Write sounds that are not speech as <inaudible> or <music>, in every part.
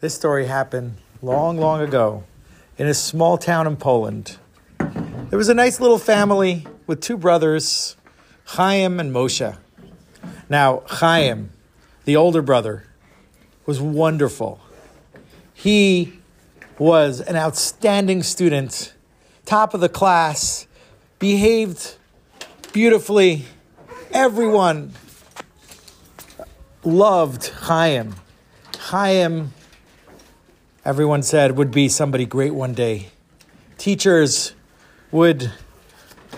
This story happened long, long ago in a small town in Poland. There was a nice little family with two brothers, Chaim and Moshe. Now, Chaim, the older brother, was wonderful. He was an outstanding student, top of the class, behaved beautifully. Everyone loved Chaim. Chaim, everyone said, would be somebody great one day. Teachers would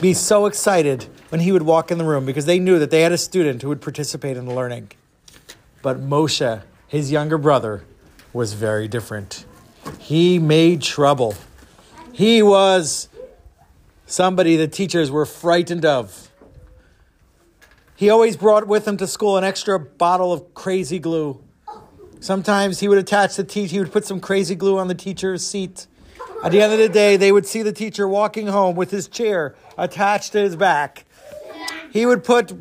be so excited when he would walk in the room because they knew that they had a student who would participate in the learning. But Moshe, his younger brother, was very different. He made trouble. He was somebody the teachers were frightened of. He always brought with him to school an extra bottle of crazy glue. Sometimes he would attach the teacher, he would put some crazy glue on the teacher's seat. At the end of the day, they would see the teacher walking home with his chair attached to his back. He would put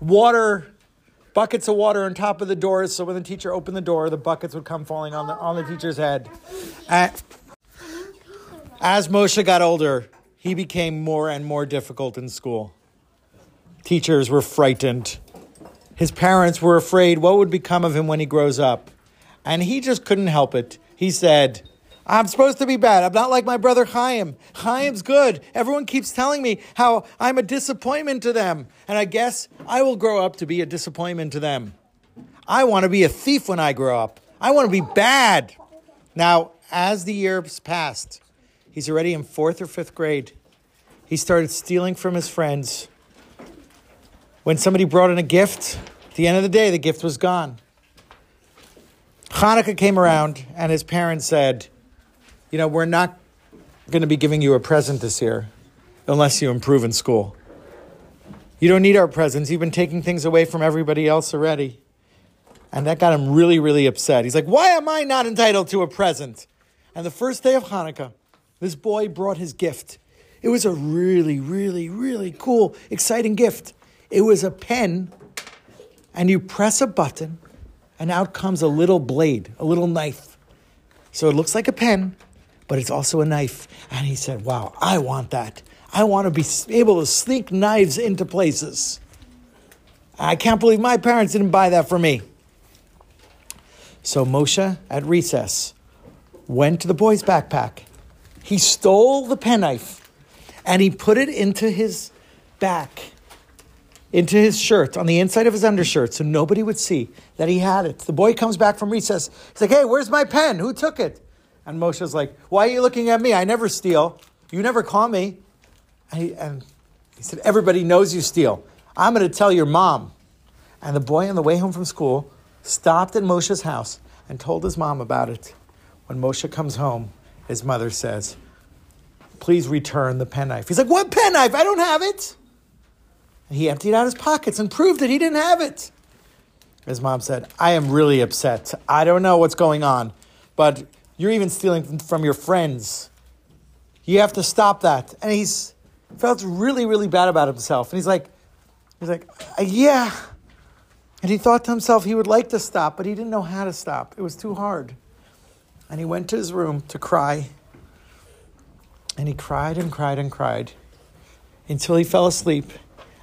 water, buckets of water on top of the doors, so when the teacher opened the door, the buckets would come falling on the on the teacher's head. As Moshe got older, he became more and more difficult in school. Teachers were frightened. His parents were afraid what would become of him when he grows up. And he just couldn't help it. He said, I'm supposed to be bad. I'm not like my brother Chaim. Chaim's good. Everyone keeps telling me how I'm a disappointment to them. And I guess I will grow up to be a disappointment to them. I want to be a thief when I grow up. I want to be bad. Now, as the years passed, he's already in fourth or fifth grade. He started stealing from his friends. When somebody brought in a gift, at the end of the day, the gift was gone. Hanukkah came around, and his parents said, you know, we're not going to be giving you a present this year unless you improve in school. You don't need our presents. You've been taking things away from everybody else already. And that got him really, really upset. He's like, Why am I not entitled to a present? And the first day of Hanukkah, this boy brought his gift. It was a really, really, really cool, exciting gift. It was a pen, and you press a button, and out comes a little blade, a little knife. So it looks like a pen, but it's also a knife. And he said, Wow, I want that. I want to be able to sneak knives into places. I can't believe my parents didn't buy that for me. So Moshe, at recess, went to the boy's backpack. He stole the penknife and he put it into his back, into his shirt, on the inside of his undershirt, so nobody would see that he had it. The boy comes back from recess. He's like, Hey, where's my pen? Who took it? And Moshe's like, Why are you looking at me? I never steal. You never call me. And he, and he said, Everybody knows you steal. I'm going to tell your mom. And the boy, on the way home from school, stopped at Moshe's house and told his mom about it. When Moshe comes home, his mother says, Please return the penknife. He's like, What penknife? I don't have it. He emptied out his pockets and proved that he didn't have it. His mom said, I am really upset. I don't know what's going on, but you're even stealing from your friends. You have to stop that. And he's felt really, really bad about himself. And he's like, he's like, uh, yeah. And he thought to himself he would like to stop, but he didn't know how to stop. It was too hard. And he went to his room to cry. And he cried and cried and cried until he fell asleep.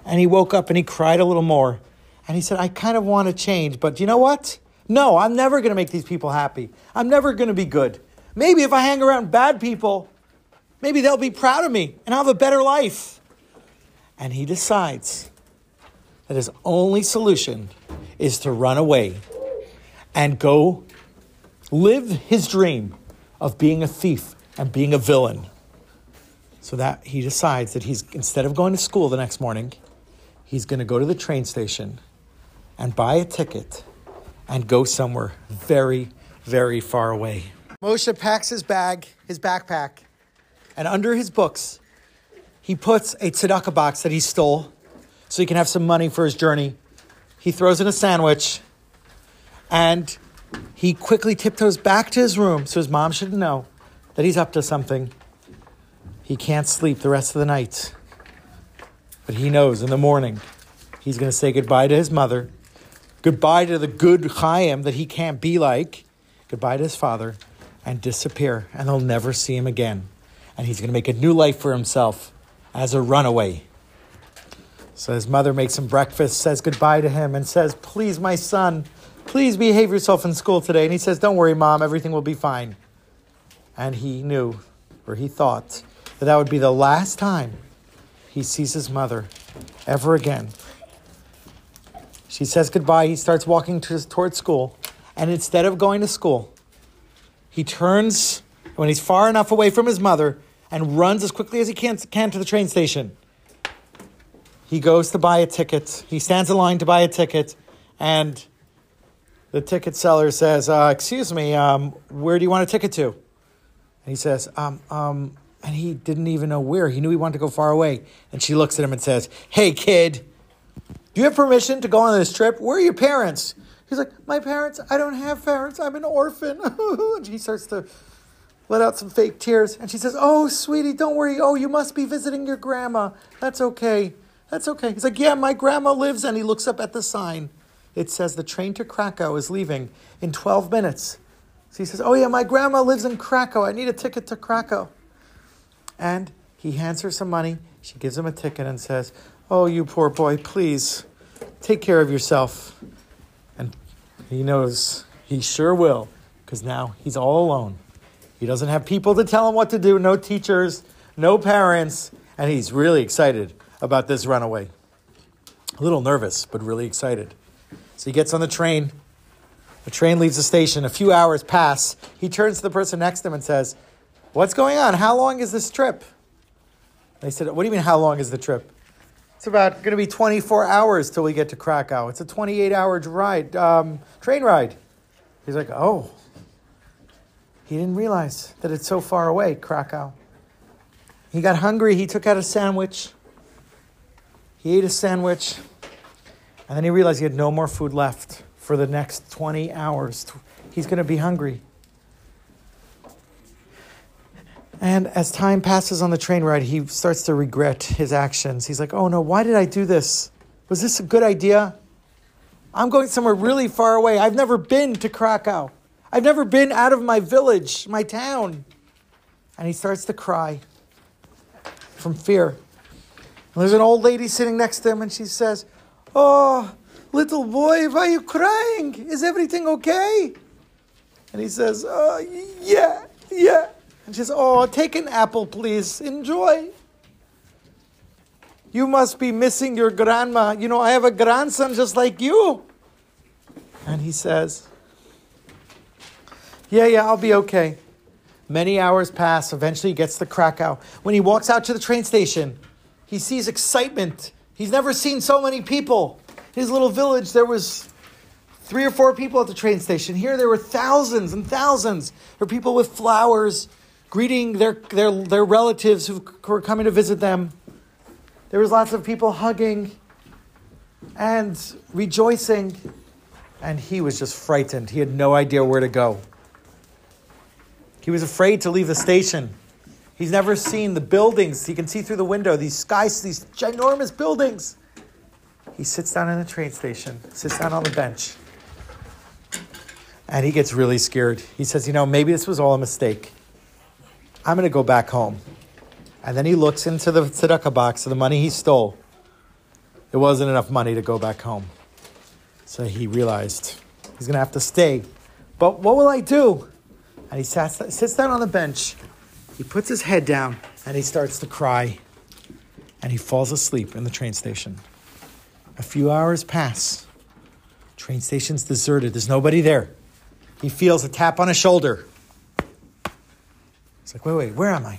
And he woke up and he cried a little more. And he said, I kind of want to change, but you know what? No, I'm never going to make these people happy. I'm never going to be good. Maybe if I hang around bad people, maybe they'll be proud of me and I'll have a better life. And he decides that his only solution is to run away and go live his dream of being a thief and being a villain. So that he decides that he's instead of going to school the next morning, he's going to go to the train station and buy a ticket and go somewhere very, very far away. Moshe packs his bag, his backpack, and under his books, he puts a tzedakah box that he stole so he can have some money for his journey. He throws in a sandwich and he quickly tiptoes back to his room so his mom shouldn't know that he's up to something. He can't sleep the rest of the night. But he knows in the morning he's going to say goodbye to his mother goodbye to the good Chaim that he can't be like, goodbye to his father, and disappear. And they'll never see him again. And he's going to make a new life for himself as a runaway. So his mother makes him breakfast, says goodbye to him, and says, Please, my son, please behave yourself in school today. And he says, Don't worry, mom, everything will be fine. And he knew, or he thought, that that would be the last time he sees his mother ever again. She says goodbye. He starts walking to, towards school. And instead of going to school, he turns when he's far enough away from his mother and runs as quickly as he can, can to the train station. He goes to buy a ticket. He stands in line to buy a ticket. And the ticket seller says, uh, Excuse me, um, where do you want a ticket to? And he says, um, um, and he didn't even know where. He knew he wanted to go far away. And she looks at him and says, Hey, kid, do you have permission to go on this trip? Where are your parents? He's like, My parents, I don't have parents. I'm an orphan. <laughs> and he starts to let out some fake tears. And she says, Oh, sweetie, don't worry. Oh, you must be visiting your grandma. That's okay. That's okay. He's like, Yeah, my grandma lives. And he looks up at the sign. It says the train to Krakow is leaving in 12 minutes. So he says, Oh, yeah, my grandma lives in Krakow. I need a ticket to Krakow. And he hands her some money. She gives him a ticket and says, Oh, you poor boy, please take care of yourself. And he knows he sure will, because now he's all alone. He doesn't have people to tell him what to do, no teachers, no parents, and he's really excited about this runaway. A little nervous, but really excited. So he gets on the train. The train leaves the station. A few hours pass. He turns to the person next to him and says, What's going on? How long is this trip? They said, What do you mean, how long is the trip? It's about going to be 24 hours till we get to Krakow. It's a 28 hour ride, um, train ride. He's like, Oh. He didn't realize that it's so far away, Krakow. He got hungry. He took out a sandwich. He ate a sandwich. And then he realized he had no more food left for the next 20 hours. He's going to be hungry. And as time passes on the train ride, he starts to regret his actions. He's like, oh no, why did I do this? Was this a good idea? I'm going somewhere really far away. I've never been to Krakow. I've never been out of my village, my town. And he starts to cry from fear. And there's an old lady sitting next to him, and she says, Oh, little boy, why are you crying? Is everything okay? And he says, Oh, yeah, yeah. And she says, Oh, take an apple, please. Enjoy. You must be missing your grandma. You know, I have a grandson just like you. And he says, Yeah, yeah, I'll be okay. Many hours pass. Eventually, he gets to Krakow. When he walks out to the train station, he sees excitement. He's never seen so many people. His little village, there was three or four people at the train station. Here, there were thousands and thousands. There were people with flowers greeting their, their, their relatives who were coming to visit them. There was lots of people hugging and rejoicing. And he was just frightened. He had no idea where to go. He was afraid to leave the station. He's never seen the buildings. He can see through the window these skies, these ginormous buildings. He sits down in the train station, sits down on the bench, and he gets really scared. He says, You know, maybe this was all a mistake. I'm going to go back home. And then he looks into the tzedakah box of the money he stole. It wasn't enough money to go back home. So he realized he's going to have to stay. But what will I do? And he sats, sits down on the bench. He puts his head down and he starts to cry. And he falls asleep in the train station. A few hours pass. Train station's deserted. There's nobody there. He feels a tap on his shoulder. He's like, wait, wait, where am I?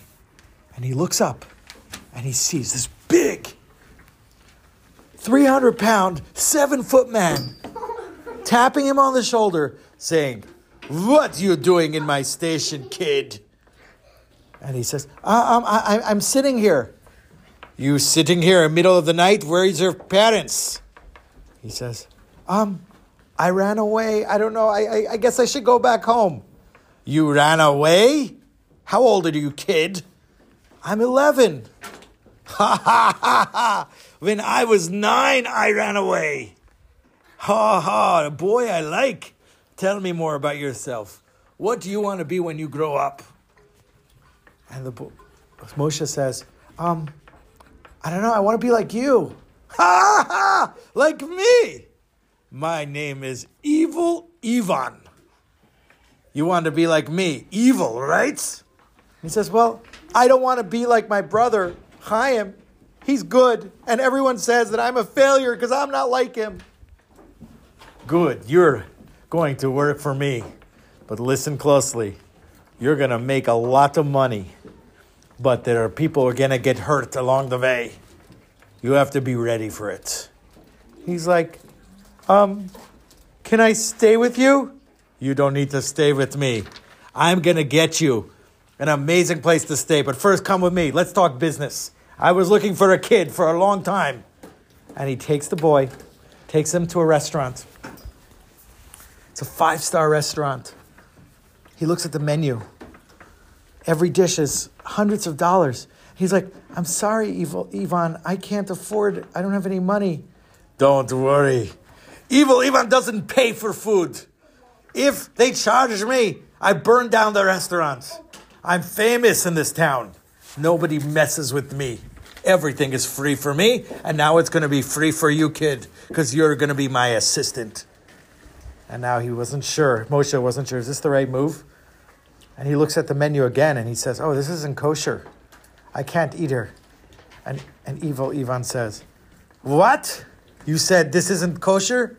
And he looks up and he sees this big 300 pound, seven foot man tapping him on the shoulder, saying, What you doing in my station, kid? And he says, I, I, I'm sitting here. You sitting here in the middle of the night? Where's your parents? He says, Um, I ran away. I don't know. I, I, I guess I should go back home. You ran away? How old are you, kid? I'm 11. Ha ha ha ha! When I was nine, I ran away. Ha ha, the boy I like. Tell me more about yourself. What do you want to be when you grow up? And the bo- Moshe says, um, I don't know, I want to be like you. Ha ha, like me. My name is Evil Ivan. You want to be like me, evil, right? He says, Well, I don't want to be like my brother, Chaim. He's good, and everyone says that I'm a failure because I'm not like him. Good, you're going to work for me. But listen closely. You're going to make a lot of money, but there are people who are going to get hurt along the way. You have to be ready for it. He's like, um, can I stay with you? You don't need to stay with me. I'm going to get you an amazing place to stay. But first, come with me. Let's talk business. I was looking for a kid for a long time. And he takes the boy, takes him to a restaurant. It's a five star restaurant. He looks at the menu. Every dish is hundreds of dollars. He's like, I'm sorry, Evil Ivan, I can't afford, I don't have any money. Don't worry. Evil Ivan doesn't pay for food. If they charge me, I burn down the restaurants. I'm famous in this town. Nobody messes with me. Everything is free for me, and now it's going to be free for you, kid, because you're going to be my assistant. And now he wasn't sure. Moshe wasn't sure. Is this the right move? And he looks at the menu again and he says, Oh, this isn't kosher. I can't eat her. And, and evil Ivan says, What? You said this isn't kosher?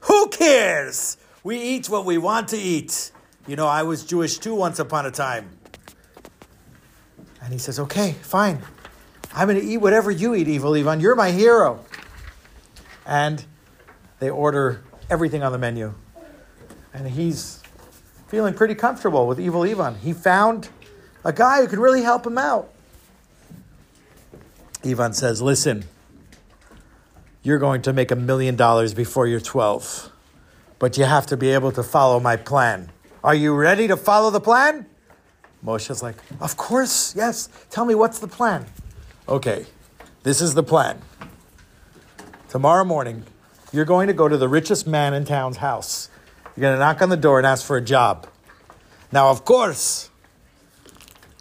Who cares? We eat what we want to eat. You know, I was Jewish too once upon a time. And he says, Okay, fine. I'm going to eat whatever you eat, Evil Ivan. You're my hero. And they order everything on the menu. And he's feeling pretty comfortable with Evil Ivan. He found a guy who could really help him out. Ivan says, Listen, you're going to make a million dollars before you're 12, but you have to be able to follow my plan. Are you ready to follow the plan? Moshe's like, Of course, yes. Tell me what's the plan. Okay, this is the plan. Tomorrow morning, you're going to go to the richest man in town's house. You're going to knock on the door and ask for a job. Now, of course,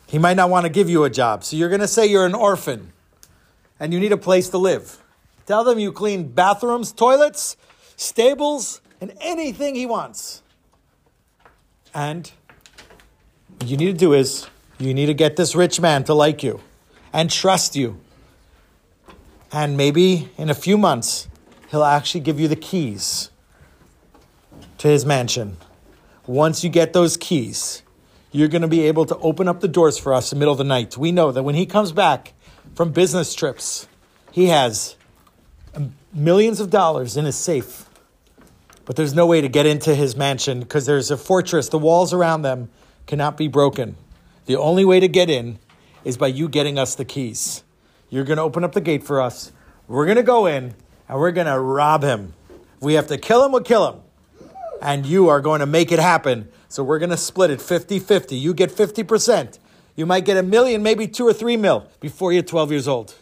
he might not want to give you a job. So you're going to say you're an orphan and you need a place to live. Tell them you clean bathrooms, toilets, stables, and anything he wants. And what you need to do is you need to get this rich man to like you and trust you. And maybe in a few months, he'll actually give you the keys to his mansion. Once you get those keys, you're going to be able to open up the doors for us in the middle of the night. We know that when he comes back from business trips, he has millions of dollars in his safe. But there's no way to get into his mansion because there's a fortress. The walls around them cannot be broken. The only way to get in is by you getting us the keys. You're going to open up the gate for us. We're going to go in and we're going to rob him. If we have to kill him, we'll kill him. And you are going to make it happen. So we're going to split it 50 50. You get 50%. You might get a million, maybe two or three mil before you're 12 years old.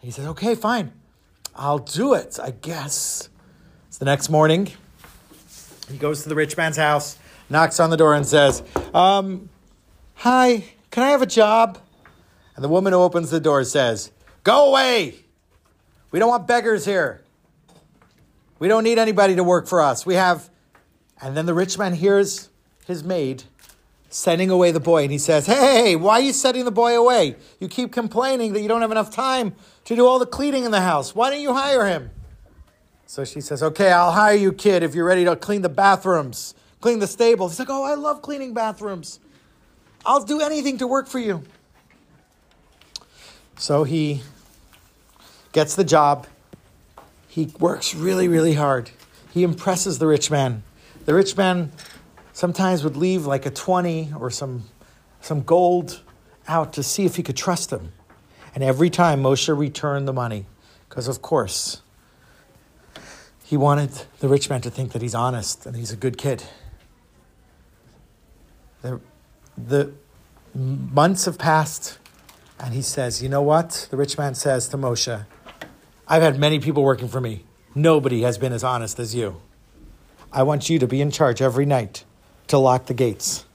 He says, okay, fine. I'll do it, I guess. The next morning. He goes to the rich man's house, knocks on the door, and says, um, Hi, can I have a job? And the woman who opens the door says, Go away! We don't want beggars here. We don't need anybody to work for us. We have. And then the rich man hears his maid sending away the boy, and he says, Hey, why are you sending the boy away? You keep complaining that you don't have enough time to do all the cleaning in the house. Why don't you hire him? So she says, Okay, I'll hire you, kid, if you're ready to clean the bathrooms, clean the stables. He's like, Oh, I love cleaning bathrooms. I'll do anything to work for you. So he gets the job. He works really, really hard. He impresses the rich man. The rich man sometimes would leave like a 20 or some, some gold out to see if he could trust him. And every time Moshe returned the money, because of course, he wanted the rich man to think that he's honest and he's a good kid. The, the months have passed, and he says, You know what? The rich man says to Moshe, I've had many people working for me. Nobody has been as honest as you. I want you to be in charge every night to lock the gates.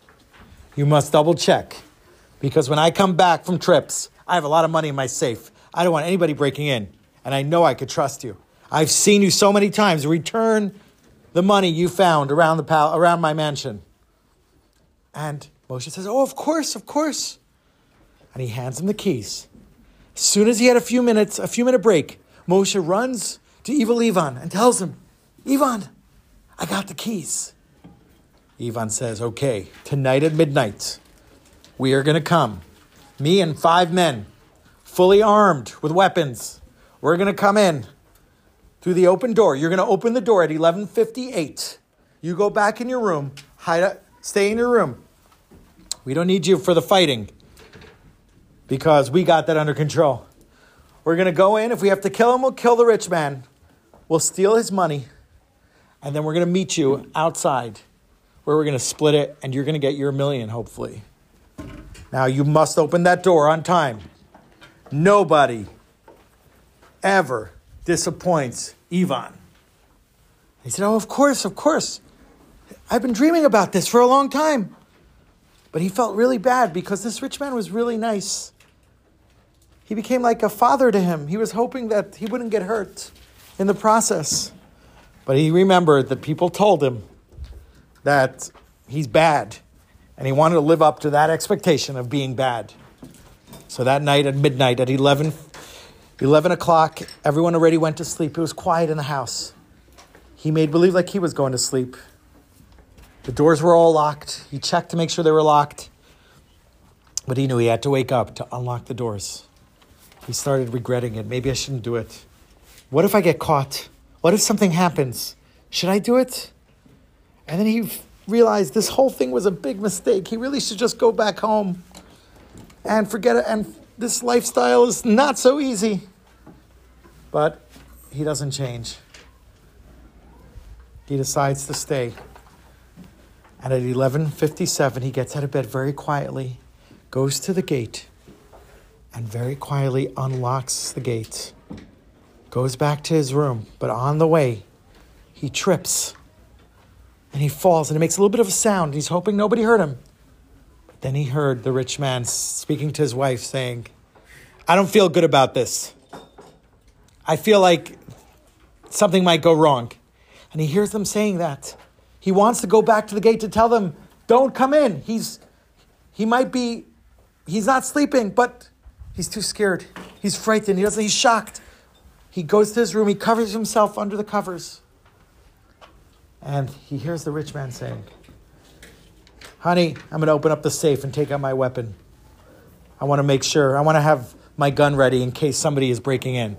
You must double check because when I come back from trips, I have a lot of money in my safe. I don't want anybody breaking in, and I know I could trust you. I've seen you so many times return the money you found around the pal- around my mansion. And Moshe says, "Oh, of course, of course." And he hands him the keys. As soon as he had a few minutes, a few minute break, Moshe runs to evil Ivan and tells him, "Ivan, I got the keys." Ivan says, "Okay, tonight at midnight, we are going to come. Me and five men, fully armed with weapons. We're going to come in through the open door. You're going to open the door at 11:58. You go back in your room, hide up, stay in your room. We don't need you for the fighting because we got that under control. We're going to go in. If we have to kill him, we'll kill the rich man. We'll steal his money. And then we're going to meet you outside where we're going to split it and you're going to get your million, hopefully. Now, you must open that door on time. Nobody ever disappoints Ivan. He said, Oh, of course, of course. I've been dreaming about this for a long time. But he felt really bad because this rich man was really nice. He became like a father to him. He was hoping that he wouldn't get hurt in the process. But he remembered that people told him that he's bad, and he wanted to live up to that expectation of being bad. So that night at midnight, at 11, 11 o'clock, everyone already went to sleep. It was quiet in the house. He made believe like he was going to sleep. The doors were all locked. He checked to make sure they were locked. But he knew he had to wake up to unlock the doors. He started regretting it. Maybe I shouldn't do it. What if I get caught? What if something happens? Should I do it? And then he realized this whole thing was a big mistake. He really should just go back home and forget it. And this lifestyle is not so easy. But he doesn't change. He decides to stay. And at 11:57 he gets out of bed very quietly, goes to the gate, and very quietly unlocks the gate. Goes back to his room, but on the way, he trips and he falls and he makes a little bit of a sound. He's hoping nobody heard him. Then he heard the rich man speaking to his wife saying, "I don't feel good about this. I feel like something might go wrong." And he hears them saying that. He wants to go back to the gate to tell them, don't come in. He's he might be he's not sleeping, but he's too scared. He's frightened. He doesn't he's shocked. He goes to his room, he covers himself under the covers. And he hears the rich man saying, Honey, I'm going to open up the safe and take out my weapon. I want to make sure, I want to have my gun ready in case somebody is breaking in.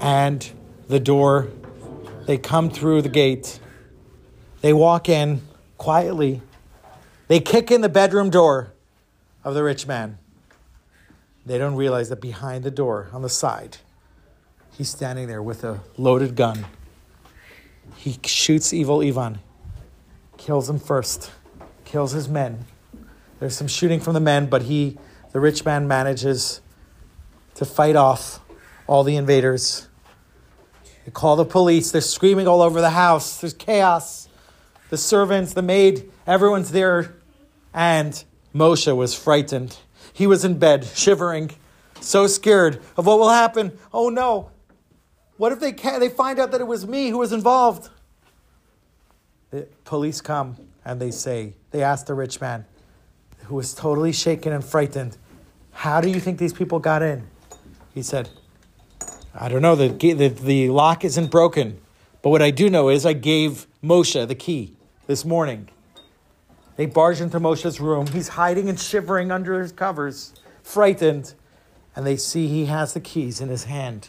And the door they come through the gate. They walk in quietly. They kick in the bedroom door of the rich man. They don't realize that behind the door, on the side, he's standing there with a loaded gun. He shoots evil Ivan, kills him first, kills his men. There's some shooting from the men, but he, the rich man, manages to fight off all the invaders. They call the police. They're screaming all over the house. There's chaos. The servants, the maid, everyone's there. And Moshe was frightened. He was in bed, shivering, so scared of what will happen. Oh no. What if they can they find out that it was me who was involved? The police come and they say, they ask the rich man, who was totally shaken and frightened, How do you think these people got in? He said, I don't know, the, the, the lock isn't broken. But what I do know is I gave Moshe the key this morning. They barge into Moshe's room. He's hiding and shivering under his covers, frightened. And they see he has the keys in his hand.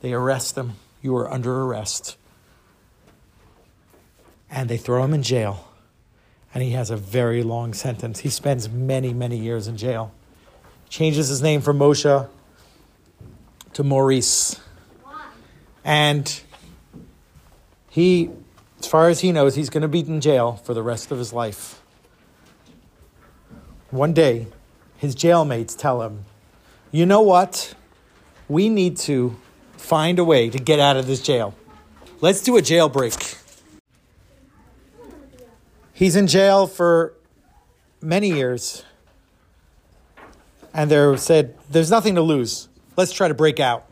They arrest him. You are under arrest. And they throw him in jail. And he has a very long sentence. He spends many, many years in jail. Changes his name from Moshe to Maurice. And he, as far as he knows, he's going to be in jail for the rest of his life. One day, his jailmates tell him, You know what? We need to find a way to get out of this jail. Let's do a jailbreak. He's in jail for many years. And they said, There's nothing to lose. Let's try to break out.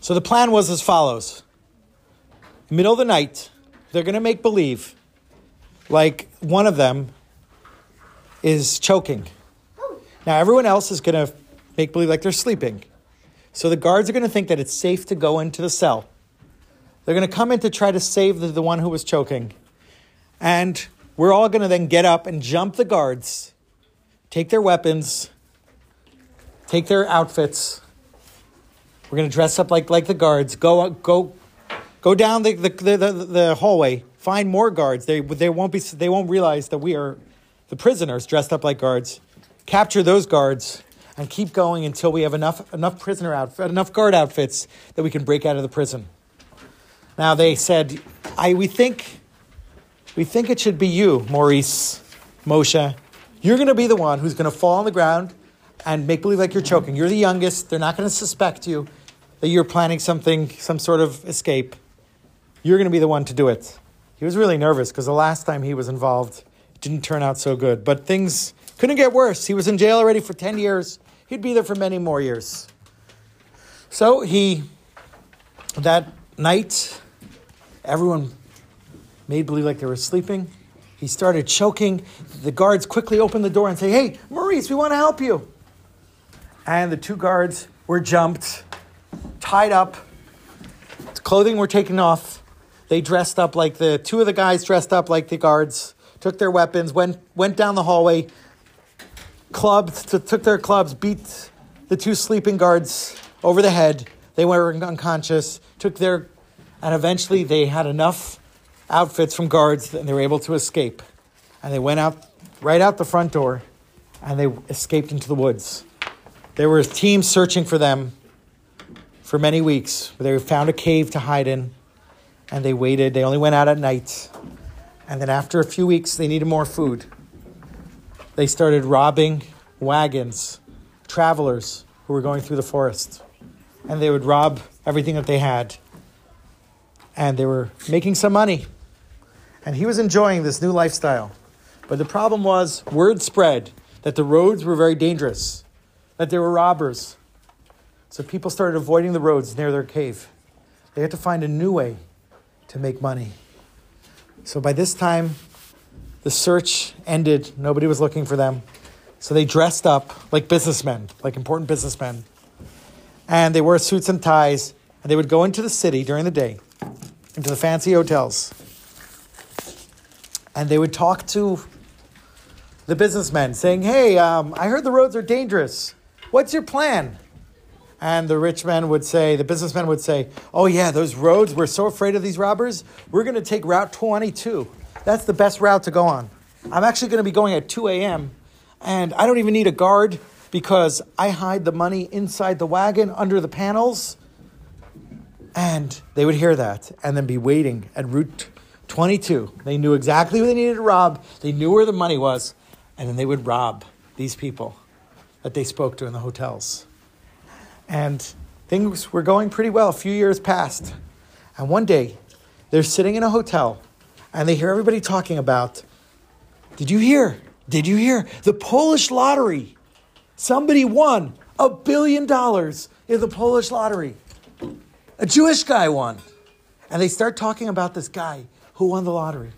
So the plan was as follows middle of the night, they're going to make believe like one of them is choking. Now, everyone else is going to make believe like they're sleeping. So the guards are going to think that it's safe to go into the cell. They're going to come in to try to save the, the one who was choking. And we're all going to then get up and jump the guards, take their weapons, take their outfits. We're going to dress up like, like the guards, go, go, go down the, the, the, the hallway, find more guards. They, they, won't be, they won't realize that we are the prisoners dressed up like guards. Capture those guards and keep going until we have enough, enough prisoner outfit, enough guard outfits that we can break out of the prison. Now they said, I, we think we think it should be you, Maurice, Moshe. You're going to be the one who's going to fall on the ground and make believe like you're choking. You're the youngest. They're not going to suspect you that you're planning something, some sort of escape. You're going to be the one to do it. He was really nervous because the last time he was involved, it didn't turn out so good. But things couldn't get worse. He was in jail already for 10 years. He'd be there for many more years. So he, that night, everyone made believe like they were sleeping. He started choking. The guards quickly opened the door and say, "Hey, Maurice, we want to help you." And the two guards were jumped, tied up. Clothing were taken off. They dressed up like the two of the guys dressed up like the guards. Took their weapons, went went down the hallway, clubbed, took their clubs, beat the two sleeping guards over the head. They were unconscious. Took their, and eventually they had enough outfits from guards and they were able to escape. And they went out right out the front door and they escaped into the woods. There were teams searching for them for many weeks. They found a cave to hide in and they waited. They only went out at night. And then after a few weeks, they needed more food. They started robbing wagons, travelers who were going through the forest. And they would rob everything that they had. And they were making some money and he was enjoying this new lifestyle. But the problem was, word spread that the roads were very dangerous, that there were robbers. So people started avoiding the roads near their cave. They had to find a new way to make money. So by this time, the search ended. Nobody was looking for them. So they dressed up like businessmen, like important businessmen. And they wore suits and ties. And they would go into the city during the day, into the fancy hotels and they would talk to the businessmen saying, Hey, um, I heard the roads are dangerous. What's your plan? And the rich men would say, the businessmen would say, Oh, yeah, those roads, we're so afraid of these robbers. We're going to take Route 22. That's the best route to go on. I'm actually going to be going at 2 a.m., and I don't even need a guard because I hide the money inside the wagon under the panels. And they would hear that and then be waiting at Route 22. They knew exactly who they needed to rob, they knew where the money was, and then they would rob these people that they spoke to in the hotels. And things were going pretty well. A few years passed. And one day, they're sitting in a hotel and they hear everybody talking about Did you hear? Did you hear? The Polish lottery. Somebody won a billion dollars in the Polish lottery. A Jewish guy won. And they start talking about this guy who won the lottery.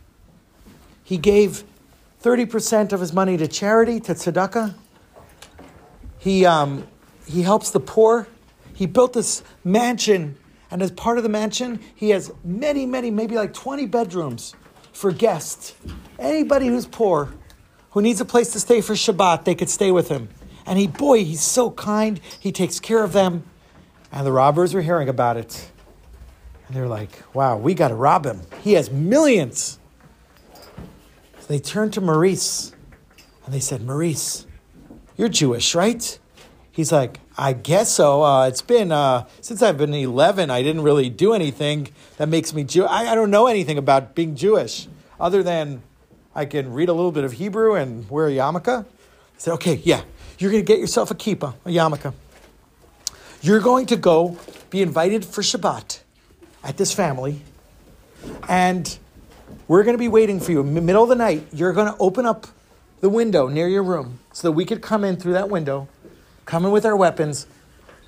He gave 30% of his money to charity, to tzedakah. He, um, he helps the poor. He built this mansion, and as part of the mansion, he has many, many, maybe like 20 bedrooms for guests. Anybody who's poor, who needs a place to stay for Shabbat, they could stay with him. And he, boy, he's so kind. He takes care of them. And the robbers were hearing about it. And they're like, wow, we got to rob him. He has millions. So they turned to Maurice and they said, Maurice, you're Jewish, right? He's like, I guess so. Uh, it's been, uh, since I've been 11, I didn't really do anything that makes me Jew. I, I don't know anything about being Jewish other than I can read a little bit of Hebrew and wear a yarmulke. I said, okay, yeah, you're going to get yourself a kippah, a yarmulke. You're going to go be invited for Shabbat at this family, and we're going to be waiting for you. In the middle of the night, you're going to open up the window near your room so that we could come in through that window, come in with our weapons.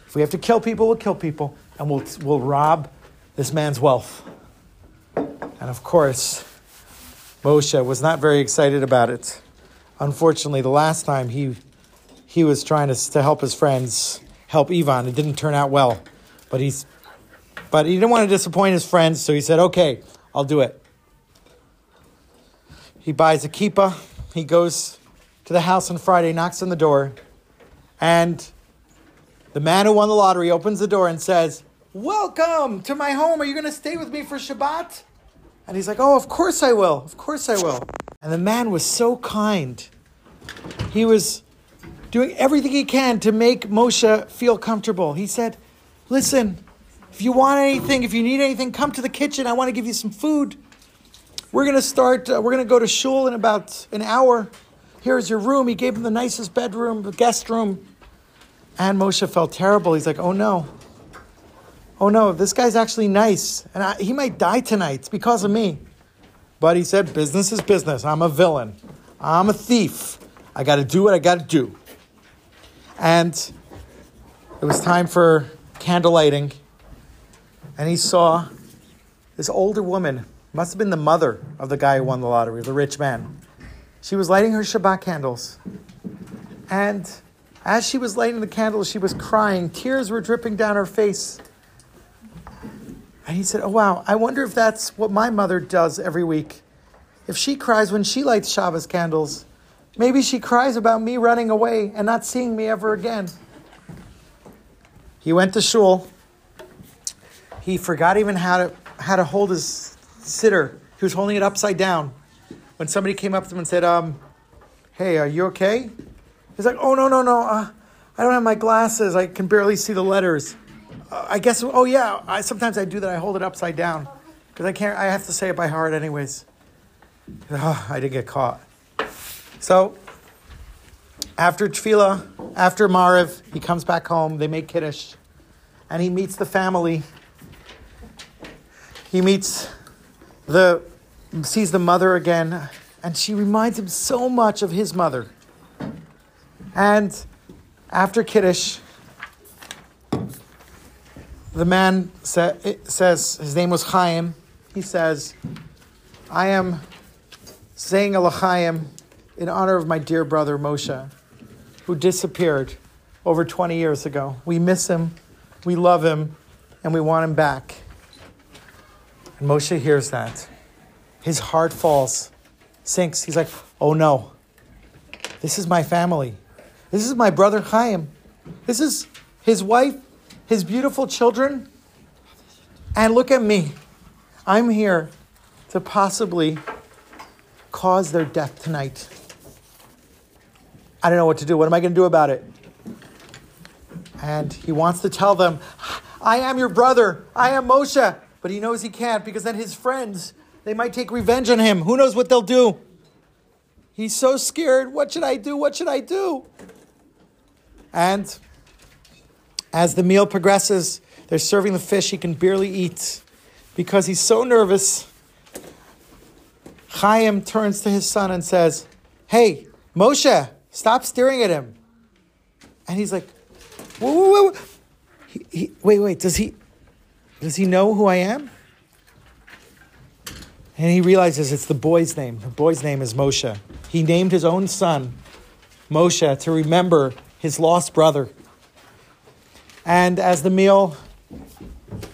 If we have to kill people, we'll kill people, and we'll, we'll rob this man's wealth. And of course, Moshe was not very excited about it. Unfortunately, the last time he, he was trying to, to help his friends help Ivan, it didn't turn out well. But, he's, but he didn't want to disappoint his friends, so he said, okay, I'll do it. He buys a kippah. He goes to the house on Friday, knocks on the door, and the man who won the lottery opens the door and says, Welcome to my home. Are you going to stay with me for Shabbat? And he's like, Oh, of course I will. Of course I will. And the man was so kind. He was doing everything he can to make Moshe feel comfortable. He said, Listen, if you want anything, if you need anything, come to the kitchen. I want to give you some food. We're going to start, uh, we're going to go to shul in about an hour. Here's your room. He gave him the nicest bedroom, the guest room. And Moshe felt terrible. He's like, oh no. Oh no, this guy's actually nice. And I, he might die tonight. Because of me. But he said, business is business. I'm a villain. I'm a thief. I got to do what I got to do. And it was time for candle lighting. And he saw this older woman must have been the mother of the guy who won the lottery, the rich man. She was lighting her Shabbat candles. And as she was lighting the candles, she was crying. Tears were dripping down her face. And he said, Oh, wow, I wonder if that's what my mother does every week. If she cries when she lights Shabbos candles, maybe she cries about me running away and not seeing me ever again. He went to shul. He forgot even how to, how to hold his siddur. He was holding it upside down. When somebody came up to him and said, um, "Hey, are you okay?" He's like, "Oh no, no, no. Uh, I don't have my glasses. I can barely see the letters. Uh, I guess. Oh yeah. I sometimes I do that. I hold it upside down because I can't. I have to say it by heart anyways. Oh, I didn't get caught. So after tefillah, after Mariv, he comes back home. They make kiddush, and he meets the family. He meets the sees the mother again, and she reminds him so much of his mother. And after Kiddush, the man sa- eh, says, his name was Chaim, he says, I am saying a in honor of my dear brother Moshe, who disappeared over 20 years ago. We miss him, we love him, and we want him back. And Moshe hears that. His heart falls, sinks. He's like, oh no, this is my family. This is my brother Chaim. This is his wife, his beautiful children. And look at me. I'm here to possibly cause their death tonight. I don't know what to do. What am I going to do about it? And he wants to tell them, I am your brother. I am Moshe. But he knows he can't because then his friends, they might take revenge on him. Who knows what they'll do? He's so scared. What should I do? What should I do? And as the meal progresses, they're serving the fish he can barely eat because he's so nervous. Chaim turns to his son and says, Hey, Moshe, stop staring at him. And he's like, whoa, whoa, whoa. He, he, wait, wait, does he, does he know who I am? And he realizes it's the boy's name. The boy's name is Moshe. He named his own son Moshe to remember his lost brother. And as the meal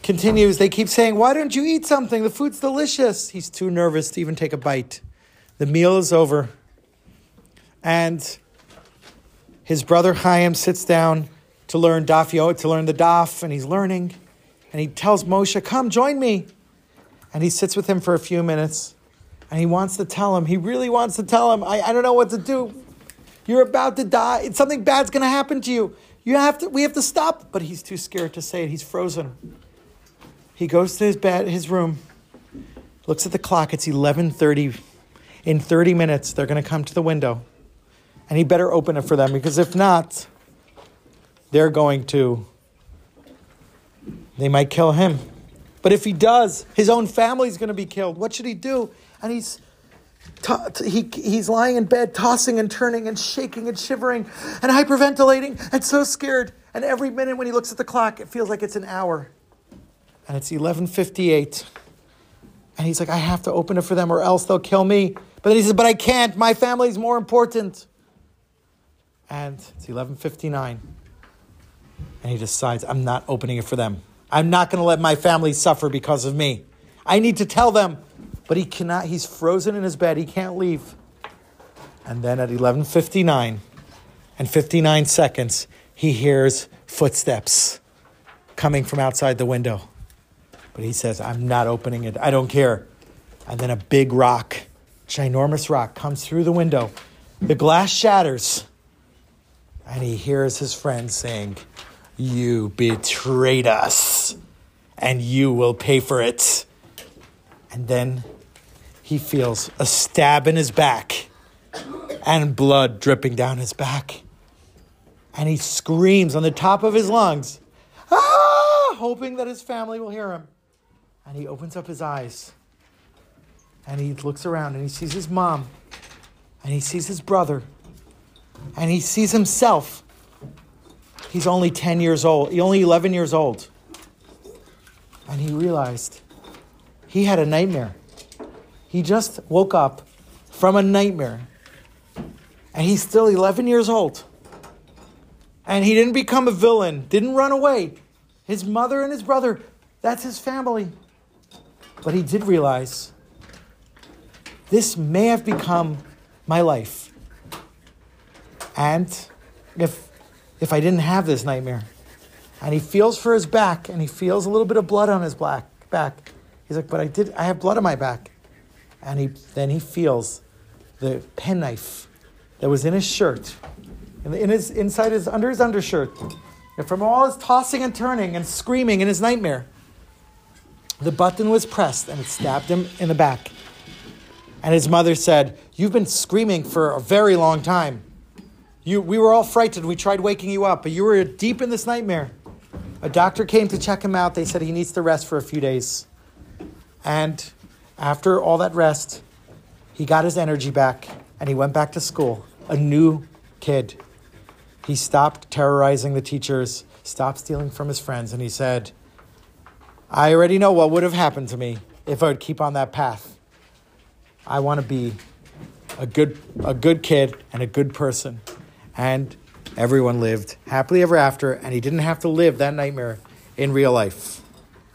continues, they keep saying, Why don't you eat something? The food's delicious. He's too nervous to even take a bite. The meal is over. And his brother Chaim sits down to learn daf to learn the daf, and he's learning. And he tells Moshe, Come, join me. And he sits with him for a few minutes. And he wants to tell him, he really wants to tell him, I, I don't know what to do. You're about to die. It's something bad's going to happen to you. You have to, we have to stop. But he's too scared to say it. He's frozen. He goes to his bed, his room, looks at the clock. It's 11:30. In 30 minutes, they're going to come to the window. And he better open it for them because if not, they're going to They might kill him. But if he does, his own family is going to be killed. What should he do? And he's to- he, he's lying in bed, tossing and turning and shaking and shivering and hyperventilating and so scared. And every minute when he looks at the clock, it feels like it's an hour. And it's 11:58. And he's like, I have to open it for them or else they'll kill me. But then he says, But I can't. My family's more important. And it's 11:59. And he decides, I'm not opening it for them. I'm not going to let my family suffer because of me. I need to tell them. But he cannot, he's frozen in his bed. He can't leave. And then at 11:59 and 59 seconds, he hears footsteps coming from outside the window. But he says, I'm not opening it. I don't care. And then a big rock, ginormous rock, comes through the window. The glass shatters. And he hears his friend saying, You betrayed us, and you will pay for it. And then he feels a stab in his back and blood dripping down his back. And he screams on the top of his lungs, ah, hoping that his family will hear him. And he opens up his eyes and he looks around and he sees his mom and he sees his brother and he sees himself. He's only 10 years old, he's only 11 years old. And he realized he had a nightmare. He just woke up from a nightmare. And he's still 11 years old. And he didn't become a villain, didn't run away. His mother and his brother, that's his family. But he did realize this may have become my life. And if, if I didn't have this nightmare, and he feels for his back, and he feels a little bit of blood on his black, back. He's like, but I did, I have blood on my back. And he, then he feels the penknife that was in his shirt, in, in his, inside his, under his undershirt. And from all his tossing and turning and screaming in his nightmare, the button was pressed and it stabbed him in the back. And his mother said, You've been screaming for a very long time. You, we were all frightened. We tried waking you up, but you were deep in this nightmare. A doctor came to check him out. They said he needs to rest for a few days. And after all that rest, he got his energy back and he went back to school, a new kid. He stopped terrorizing the teachers, stopped stealing from his friends, and he said, I already know what would have happened to me if I would keep on that path. I want to be a good, a good kid and a good person. And everyone lived happily ever after, and he didn't have to live that nightmare in real life.